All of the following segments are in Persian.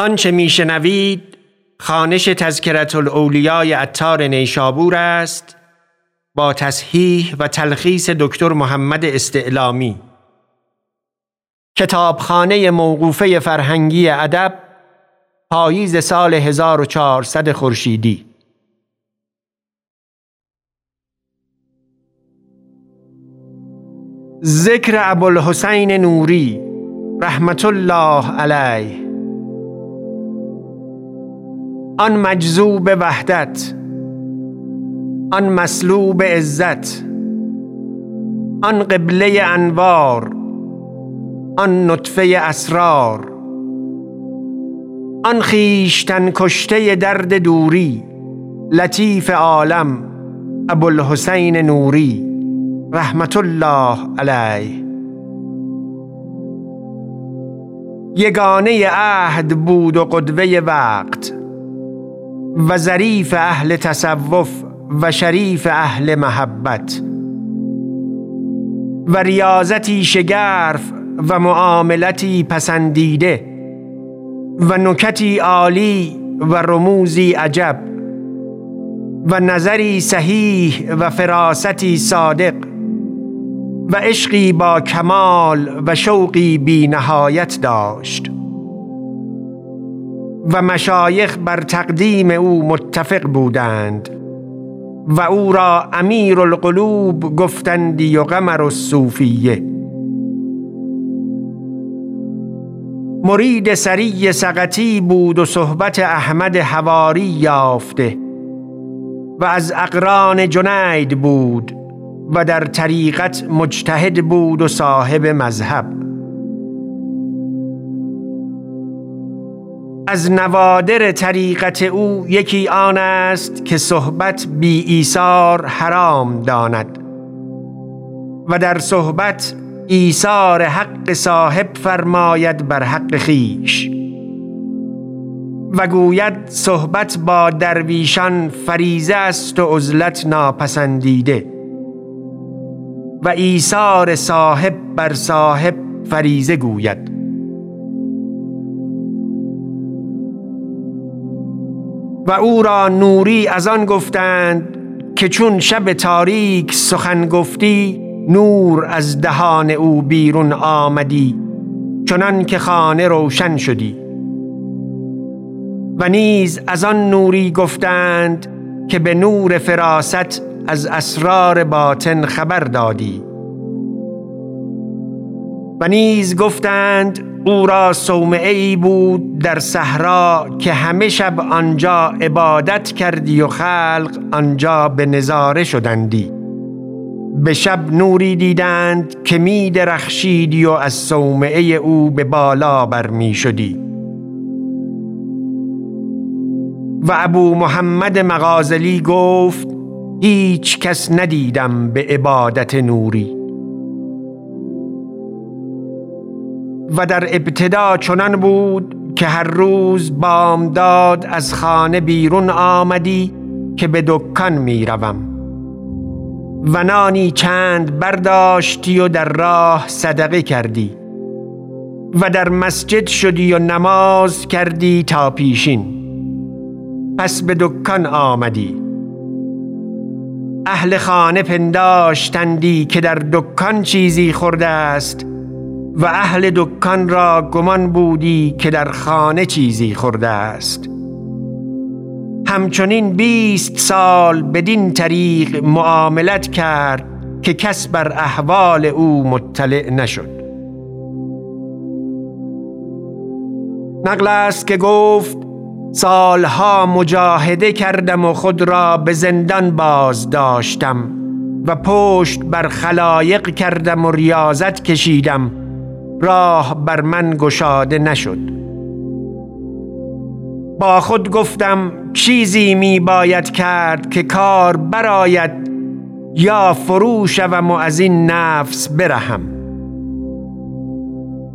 آنچه میشنوید خانش تذکرت الاولیای اتار نیشابور است با تصحیح و تلخیص دکتر محمد استعلامی. کتابخانه موقوفه فرهنگی ادب پاییز سال 1400 خورشیدی. ذکر ابوالحسین نوری رحمت الله علیه. آن مجذوب وحدت آن مسلوب عزت آن قبله انوار آن نطفه اسرار آن خیشتن کشته درد دوری لطیف عالم ابوالحسین نوری رحمت الله علیه. یگانه عهد بود و قدوه وقت. و ظریف اهل تصوف و شریف اهل محبت و ریاضتی شگرف و معاملتی پسندیده و نکتی عالی و رموزی عجب و نظری صحیح و فراستی صادق و عشقی با کمال و شوقی بی نهایت داشت. و مشایخ بر تقدیم او متفق بودند و او را امیر القلوب گفتندی و قمر الصوفیه. مرید سری سقطی بود و صحبت احمد حواری یافته و از اقران جنید بود و در طریقت مجتهد بود و صاحب مذهب. از نوادر طریقت او یکی آن است که صحبت بی ایثار حرام داند و در صحبت ایثار حق صاحب فرماید بر حق خیش و گوید صحبت با درویشان فریزه است و عزلت ناپسندیده و ایثار صاحب بر صاحب فریزه گوید. و او را نوری از آن گفتند که چون شب تاریک سخن گفتی نور از دهان او بیرون آمدی چنان که خانه روشن شدی. و نیز از آن نوری گفتند که به نور فراست از اسرار باطن خبر دادی. و نیز گفتند او را ای بود در صحرا که همه شب آنجا عبادت کردی و خلق آنجا به نظاره شدندی. به شب نوری دیدند که می درخشیدی و از صومعه او به بالا برمی شدی. و ابو محمد مغازلی گفت هیچ کس ندیدم به عبادت نوری. و در ابتدا چنان بود که هر روز بامداد از خانه بیرون آمدی که به دکان می روم. و نانی چند برداشتی و در راه صدقه کردی و در مسجد شدی و نماز کردی تا پیشین. پس به دکان آمدی. اهل خانه پنداشتندی که در دکان چیزی خورده است و اهل دکان را گمان بودی که در خانه چیزی خورده است. همچنین بیست سال بدین طریق معاملت کرد که کس بر احوال او مطلع نشد. نقل است که گفت سالها مجاهده کردم و خود را به زندان باز داشتم و پشت بر خلایق کردم و ریاضت کشیدم راه بر من گشاده نشد. با خود گفتم چیزی می باید کرد که کار براید یا فرو شوم و از این نفس برهم.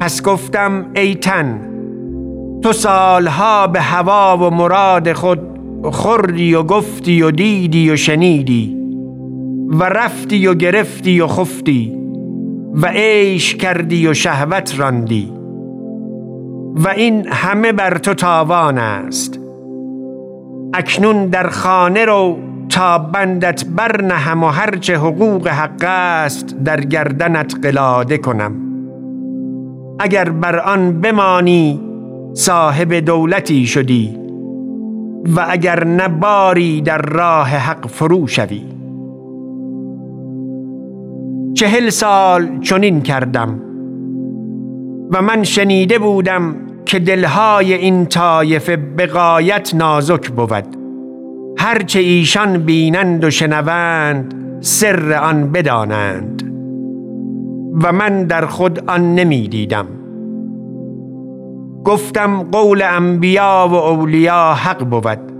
پس گفتم ای تن تو سالها به هوا و مراد خود خوردی و گفتی و دیدی و شنیدی و رفتی و گرفتی و خفتی. و عیش کردی و شهوت راندی. و این همه بر تو تاوان است. اکنون در خانه رو تا بندت برنهم و هرچه حقوق حق است در گردنت قلاده کنم. اگر بر آن بمانی صاحب دولتی شدی. و اگر نباری در راه حق فرو شوی. چهل سال چنین کردم و من شنیده بودم که دلهای این طایفه بقایت نازک بود. هرچه ایشان بینند و شنوند سر آن بدانند و من در خود آن نمی دیدم گفتم قول انبیا و اولیا حق بود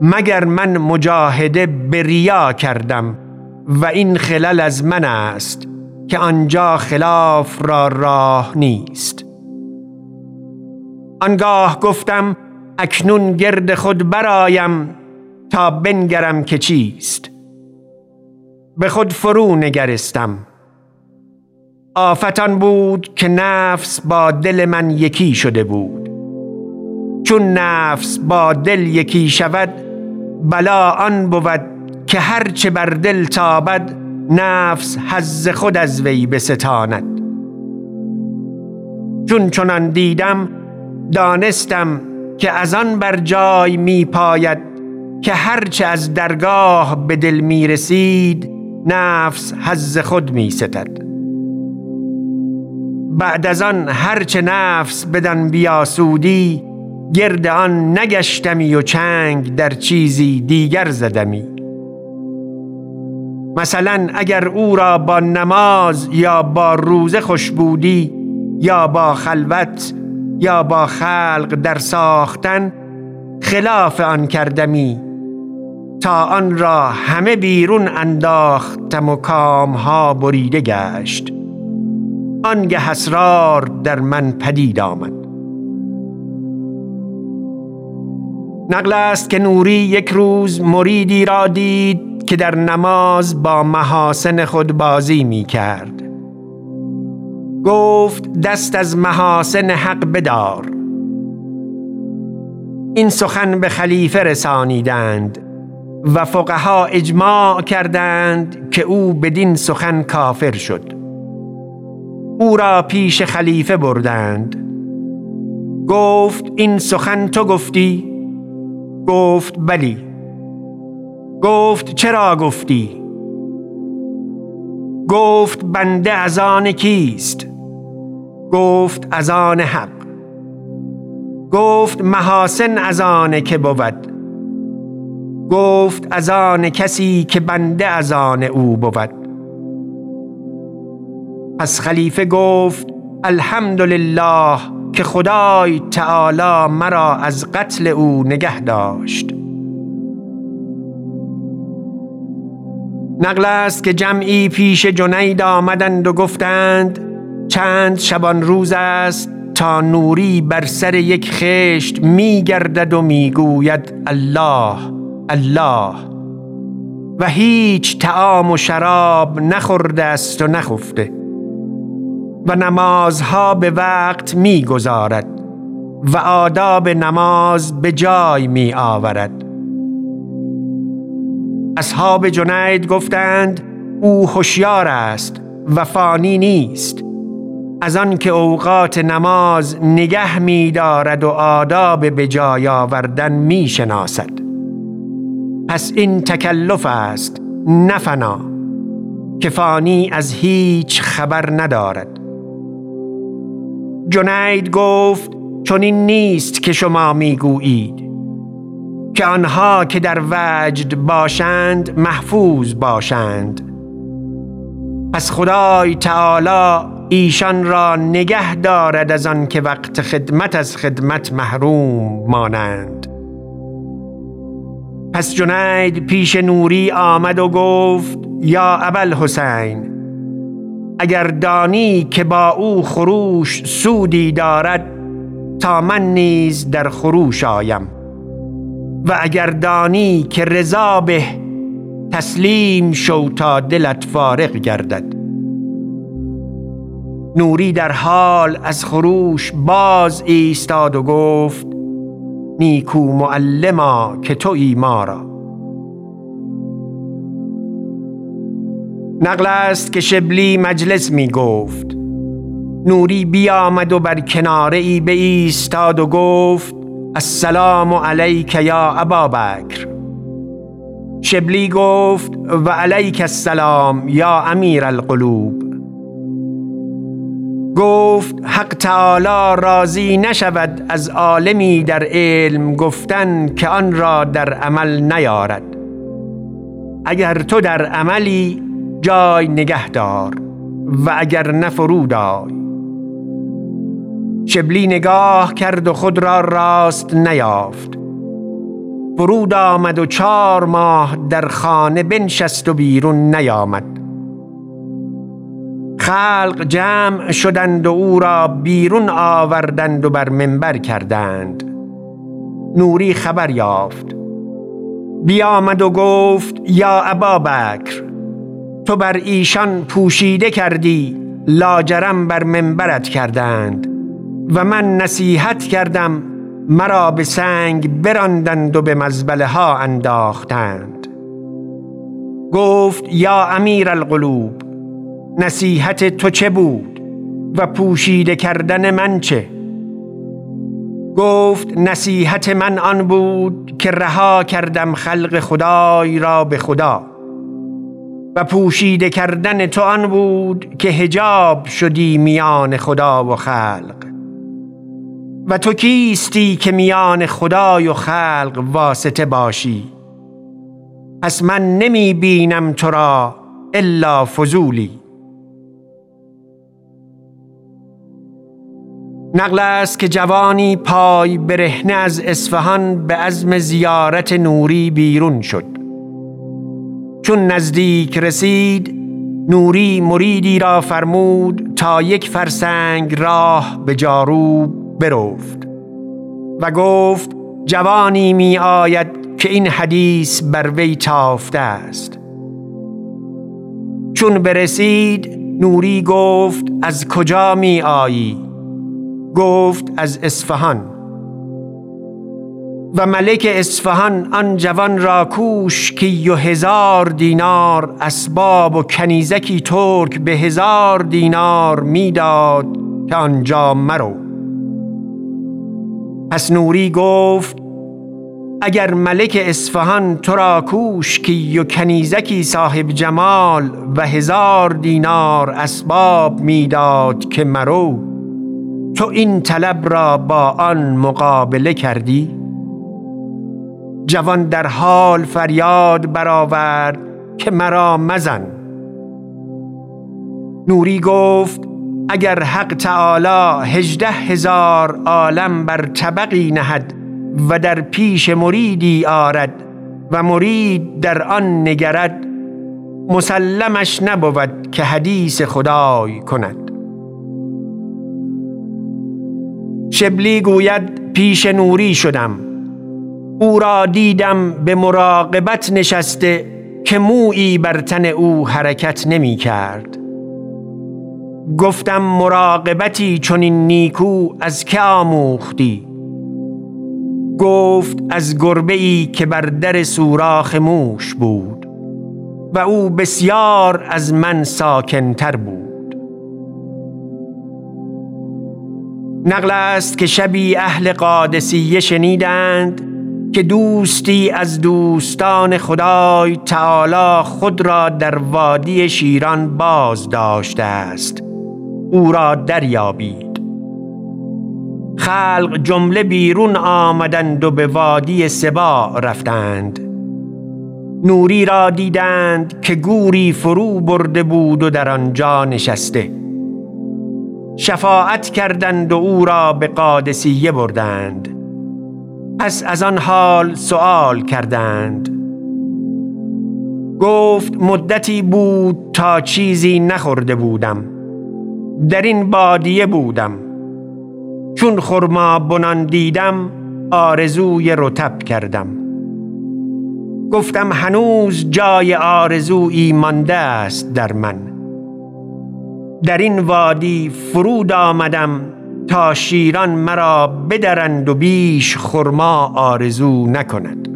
مگر من مجاهده به ریا کردم؟ و این خلل از من است که آنجا خلاف را راه نیست. آنگاه گفتم اکنون گرد خود برایم تا بنگرم که چیست. به خود فرو نگرستم. آفتان بود که نفس با دل من یکی شده بود. چون نفس با دل یکی شود بلا آن بود که هرچه بر دل تابد نفس حز خود از وی بستاند. چون چنان دیدم دانستم که از آن بر جای می پاید که هرچه از درگاه به دل می رسید نفس حز خود می ستد بعد از آن هرچه نفس بدن بیاسودی گرد آن نگشتمی و چنگ در چیزی دیگر زدمی. مثلا اگر او را با نماز یا با روزه خوش بودی یا با خلوت یا با خلق در ساختن خلاف آن کردمی. تا آن را همه بیرون انداختم و کامها بریده گشت. آنگه اسرار در من پدید آمد. نقل است که نوری یک روز مریدی را دید که در نماز با محاسن خود بازی می کرد گفت دست از محاسن حق بدار. این سخن به خلیفه رسانیدند و فقها اجماع کردند که او بدین سخن کافر شد. او را پیش خلیفه بردند. گفت این سخن تو گفتی؟ گفت بلی. گفت چرا گفتی؟ گفت بنده از آن کیست؟ گفت از آن حق. گفت محاسن از آن که بود. گفت از آن کسی که بنده از آن او بود. پس خلیفه گفت الحمدلله. که خدای تعالی مرا از قتل او نگه داشت. نقل است که جمعی پیش جنید آمدند و گفتند چند شبان روز است تا نوری بر سر یک خشت می گردد و می گوید الله الله. و هیچ تعام و شراب نخورده است و نخفته. و نمازها به وقت می گذارد و آداب نماز به جای می آورد اصحاب جنید گفتند او هوشیار است و فانی نیست. از آن که اوقات نماز نگه می دارد و آداب به جای آوردن می شناسد پس این تکلف است نفنا که فانی از هیچ خبر ندارد. جنید گفت چون این نیست که شما می‌گویید. که آنها که در وجد باشند محفوظ باشند. پس خدای تعالی ایشان را نگه دارد از آن که وقت خدمت از خدمت محروم مانند. پس جنید پیش نوری آمد و گفت یا ابل حسین اگر دانی که با او خروش سودی دارد تا من نیز در خروش آیم. و اگر دانی که رضا به تسلیم شو تا دلت فارغ گردد. نوری در حال از خروش باز ایستاد و گفت نیکو معلما که تو ما را. نقل است که شبلی مجلس می گفت. نوری بیامد و بر کناره ای به ایستاد و گفت السلام علیک یا ابا بکر. شبلی گفت و علیک السلام یا امیر القلوب. گفت حق تعالی راضی نشود از عالمی در علم گفتن که آن را در عمل نیارد. اگر تو در عملی جای نگه دار و اگر نفرود آی. شبلی نگاه کرد و خود را راست نیافت. فرود آمد و چهار ماه در خانه بنشست و بیرون نیامد. خلق جمع شدند و او را بیرون آوردند و بر منبر کردند. نوری خبر یافت. بیامد و گفت یا ابا بکر تو بر ایشان پوشیده کردی لاجرم بر منبرت کردند. و من نصیحت کردم مرا به سنگ براندند و به مزبله ها انداختند. گفت یا امیر القلوب نصیحت تو چه بود و پوشیده کردن من چه؟ گفت نصیحت من آن بود که رها کردم خلق خدای را به خدا. و پوشیده کردن تو آن بود که هجاب شدی میان خدا و خلق. و تو کیستی که میان خدای و خلق واسطه باشی؟ پس من نمی بینم تو را الا فضولی. نقل است که جوانی پای برهنه از اصفهان به عزم زیارت نوری بیرون شد. چون نزدیک رسید نوری مریدی را فرمود تا یک فرسنگ راه به جاروب بروفت و گفت جوانی می آید که این حدیث بر وی تافته است. چون برسید نوری گفت از کجا می آیی؟ گفت از اصفهان. و ملک اصفهان آن جوان را کوش که یو هزار دینار اسباب و کنیزکی ترک به هزار دینار می‌داد که آنجا مرو پس نوری گفت اگر ملک اصفهان تو را کوش که یو کنیزکی صاحب جمال و هزار دینار اسباب می‌داد که مرو تو این طلب را با آن مقابله کردی؟ جوان در حال فریاد برآورد که مرا مزن. نوری گفت اگر حق تعالی هجده هزار عالم بر طبقی نهد و در پیش مریدی آرد و مرید در آن نگرد مسلمش نبود که حدیث خدای کند. شبلی گوید پیش نوری شدم. او را دیدم به مراقبت نشسته که مویی بر تن او حرکت نمی کرد. گفتم مراقبتی چنین نیکو از که آموختی؟ گفت از گربه ای که بر در سوراخ موش بود و او بسیار از من ساکنتر بود. نقل است که شبی اهل قادسیه شنیدند که دوستی از دوستان خدای تعالی خود را در وادی شیران باز داشته است. او را دریابید. خلق جمله بیرون آمدند و به وادی سبا رفتند. نوری را دیدند که گوری فرو برده بود و در آنجا نشسته. شفاعت کردند و او را به قادسیه بردند. پس از آن حال سوال کردند. گفت مدتی بود تا چیزی نخورده بودم. در این بادیه بودم. چون خرما بنان دیدم آرزوی رتب کردم. گفتم هنوز جای آرزویی مانده است در من. در این وادی فرود آمدم تا شیران مرا بدرند و بیش خرما آرزو نکند.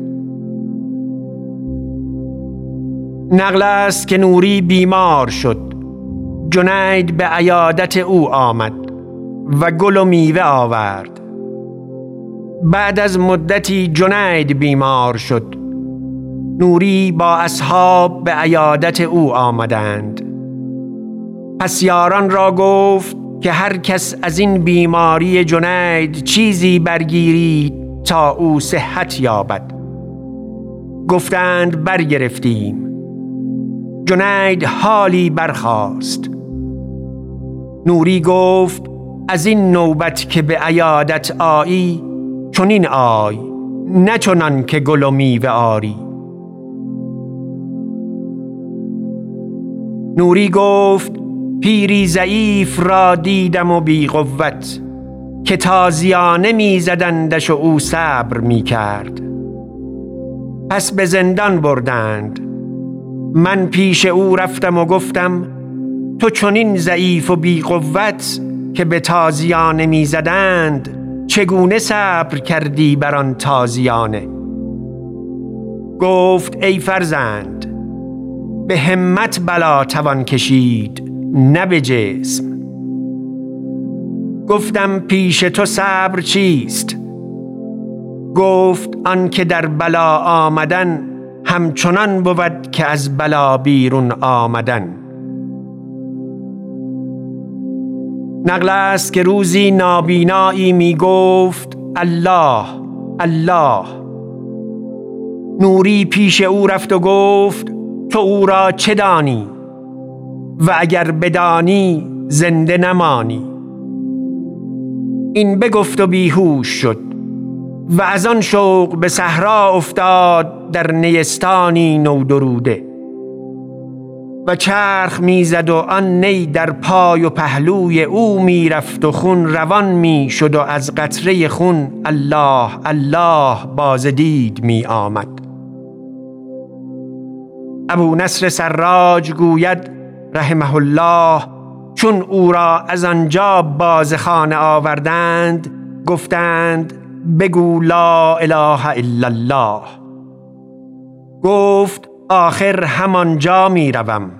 نقل است که نوری بیمار شد. جنید به عیادت او آمد و گل و میوه آورد. بعد از مدتی جنید بیمار شد. نوری با اصحاب به عیادت او آمدند. پس یاران را گفت که هر کس از این بیماری جنید چیزی برگیرید تا او صحت یابد. گفتند برگرفتیم. جنید حالی برخاست. نوری گفت از این نوبت که به عیادت آیی چنین آی نه چنان که گل و میوه آری. نوری گفت پیری ضعیف را دیدم و بی قوت که تازیانه می زدندش و او صبر می کرد. پس به زندان بردند. من پیش او رفتم و گفتم تو چنین ضعیف و بی قوت که به تازیانه می زدند چگونه صبر کردی بر آن تازیانه گفت ای فرزند به همت بلا توان کشید. نه به جسم. گفتم پیش تو صبر چیست؟ گفت آن که در بلا آمدن همچنان بود که از بلا بیرون آمدن. نقل است که روزی نابینایی می گفت الله الله. نوری پیش او رفت و گفت تو او را چه دانی؟ و اگر بدانی زنده نمانی. این بگفت و بیهوش شد و از آن شوق به صحرا افتاد در نیستانی نودروده. و چرخ می‌زد و آن نی در پای و پهلوی او می‌رفت و خون روان می شد و از قطره خون الله الله بازدید می آمد ابو نصر سراج گوید رحمه الله چون او را از آنجا باز خانه آوردند گفتند بگو لا اله الا الله. گفت آخر همانجا می روم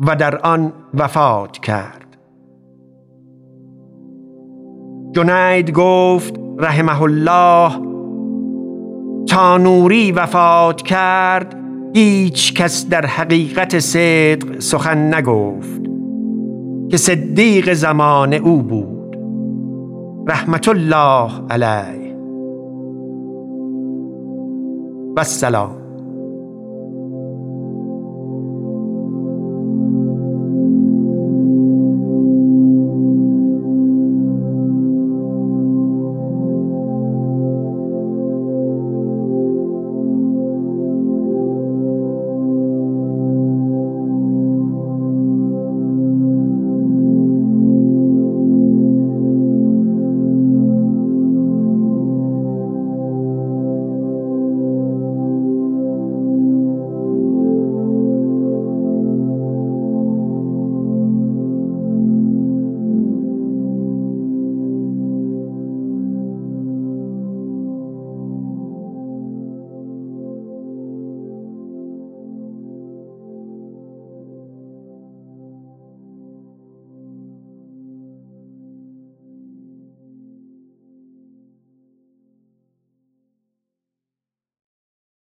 و در آن وفات کرد. جنید گفت رحمه الله. تا نوری وفات کرد هیچ کس در حقیقت صدق سخن نگفت که صدیق زمان او بود. رحمت الله علیه. و السلام.